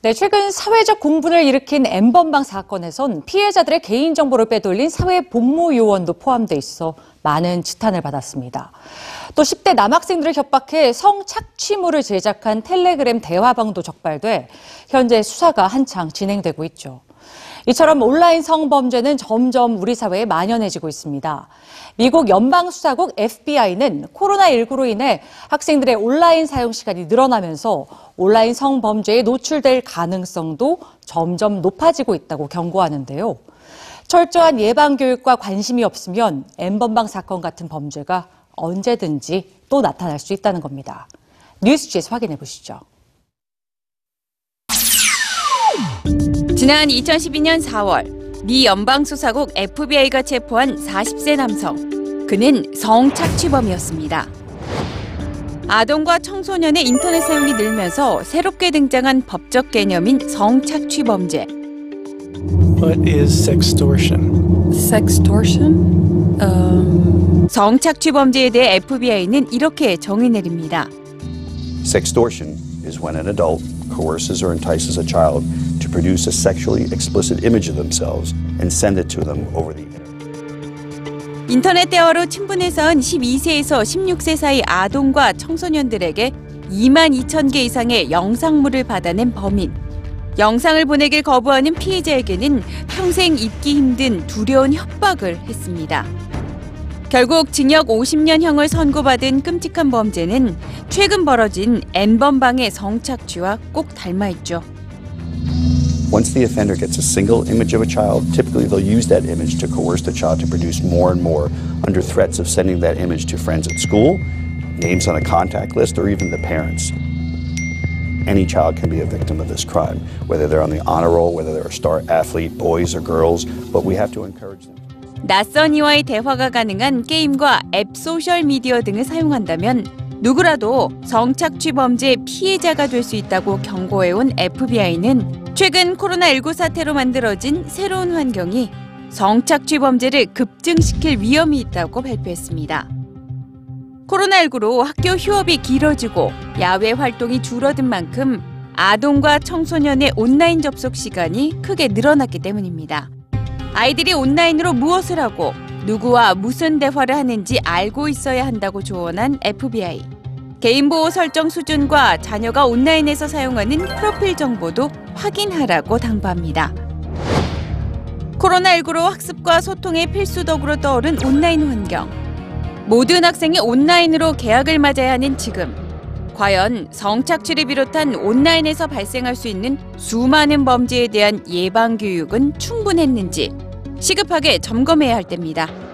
네, 최근 사회적 공분을 일으킨 엠번방 사건에선 피해자들의 개인정보를 빼돌린 사회복무요원도 포함돼 있어 많은 지탄을 받았습니다. 또 10대 남학생들을 협박해 성착취물을 제작한 텔레그램 대화방도 적발돼 현재 수사가 한창 진행되고 있죠. 이처럼 온라인 성범죄는 점점 우리 사회에 만연해지고 있습니다. 미국 연방수사국 FBI는 코로나19로 인해 학생들의 온라인 사용 시간이 늘어나면서 온라인 성범죄에 노출될 가능성도 점점 높아지고 있다고 경고하는데요. 철저한 예방교육과 관심이 없으면 N번방 사건 같은 범죄가 언제든지 또 나타날 수 있다는 겁니다. 뉴스지에서 확인해 보시죠. 지난 2012년 4월 미 연방수사국 FBI가 체포한 40세 남성. 그는 성착취범이었습니다. 아동과 청소년의 인터넷 사용이 늘면서 새롭게 등장한 법적 개념인 성착취범죄. What is sextortion? Sextortion? Um, 성착취범죄에 대해 FBI는 이렇게 정의 내립니다. Sextortion is when an adult coerces or entices a child to produce a sexually explicit image of themselves and send it to them over the internet. 인터넷 대화로 쌓은 12세에서 16세 사이 아동과 청소년들에게 2만 2천 개 이상의 영상물을 받아낸 범인. 영상을 보내길 거부하는 피해자에게는 평생 잊기 힘든 두려운 협박을 했습니다. 결국 징역 50년형을 선고받은 끔찍한 범죄는 최근 벌어진 N번방의 성착취와 꼭 닮아 있죠. Once the offender gets a single image of a child, typically they'll use that image to coerce the child to produce more and more under threats of sending that image to friends at school, names on a contact list, or even the parents. Any child can be a victim of this crime, whether they're on the honor roll, whether they're a star athlete, boys or girls, but we have to encourage them. 낯선 이와의 대화가 가능한 게임과 앱 소셜 미디어 등을 사용한다면 누구라도 성착취 범죄의 피해자가 될 수 있다고 경고해온 FBI는 최근 코로나19 사태로 만들어진 새로운 환경이 성착취 범죄를 급증시킬 위험이 있다고 발표했습니다. 코로나19로 학교 휴업이 길어지고 야외 활동이 줄어든 만큼 아동과 청소년의 온라인 접속 시간이 크게 늘어났기 때문입니다. 아이들이 온라인으로 무엇을 하고 누구와 무슨 대화를 하는지 알고 있어야 한다고 조언한 FBI. 개인 보호 설정 수준과 자녀가 온라인에서 사용하는 프로필 정보도 확인하라고 당부합니다. 코로나19로 학습과 소통의 필수덕으로 떠오른 온라인 환경. 모든 학생이 온라인으로 개학을 맞아야 하는 지금. 과연 성착취를 비롯한 온라인에서 발생할 수 있는 수많은 범죄에 대한 예방 교육은 충분했는지 시급하게 점검해야 할 때입니다.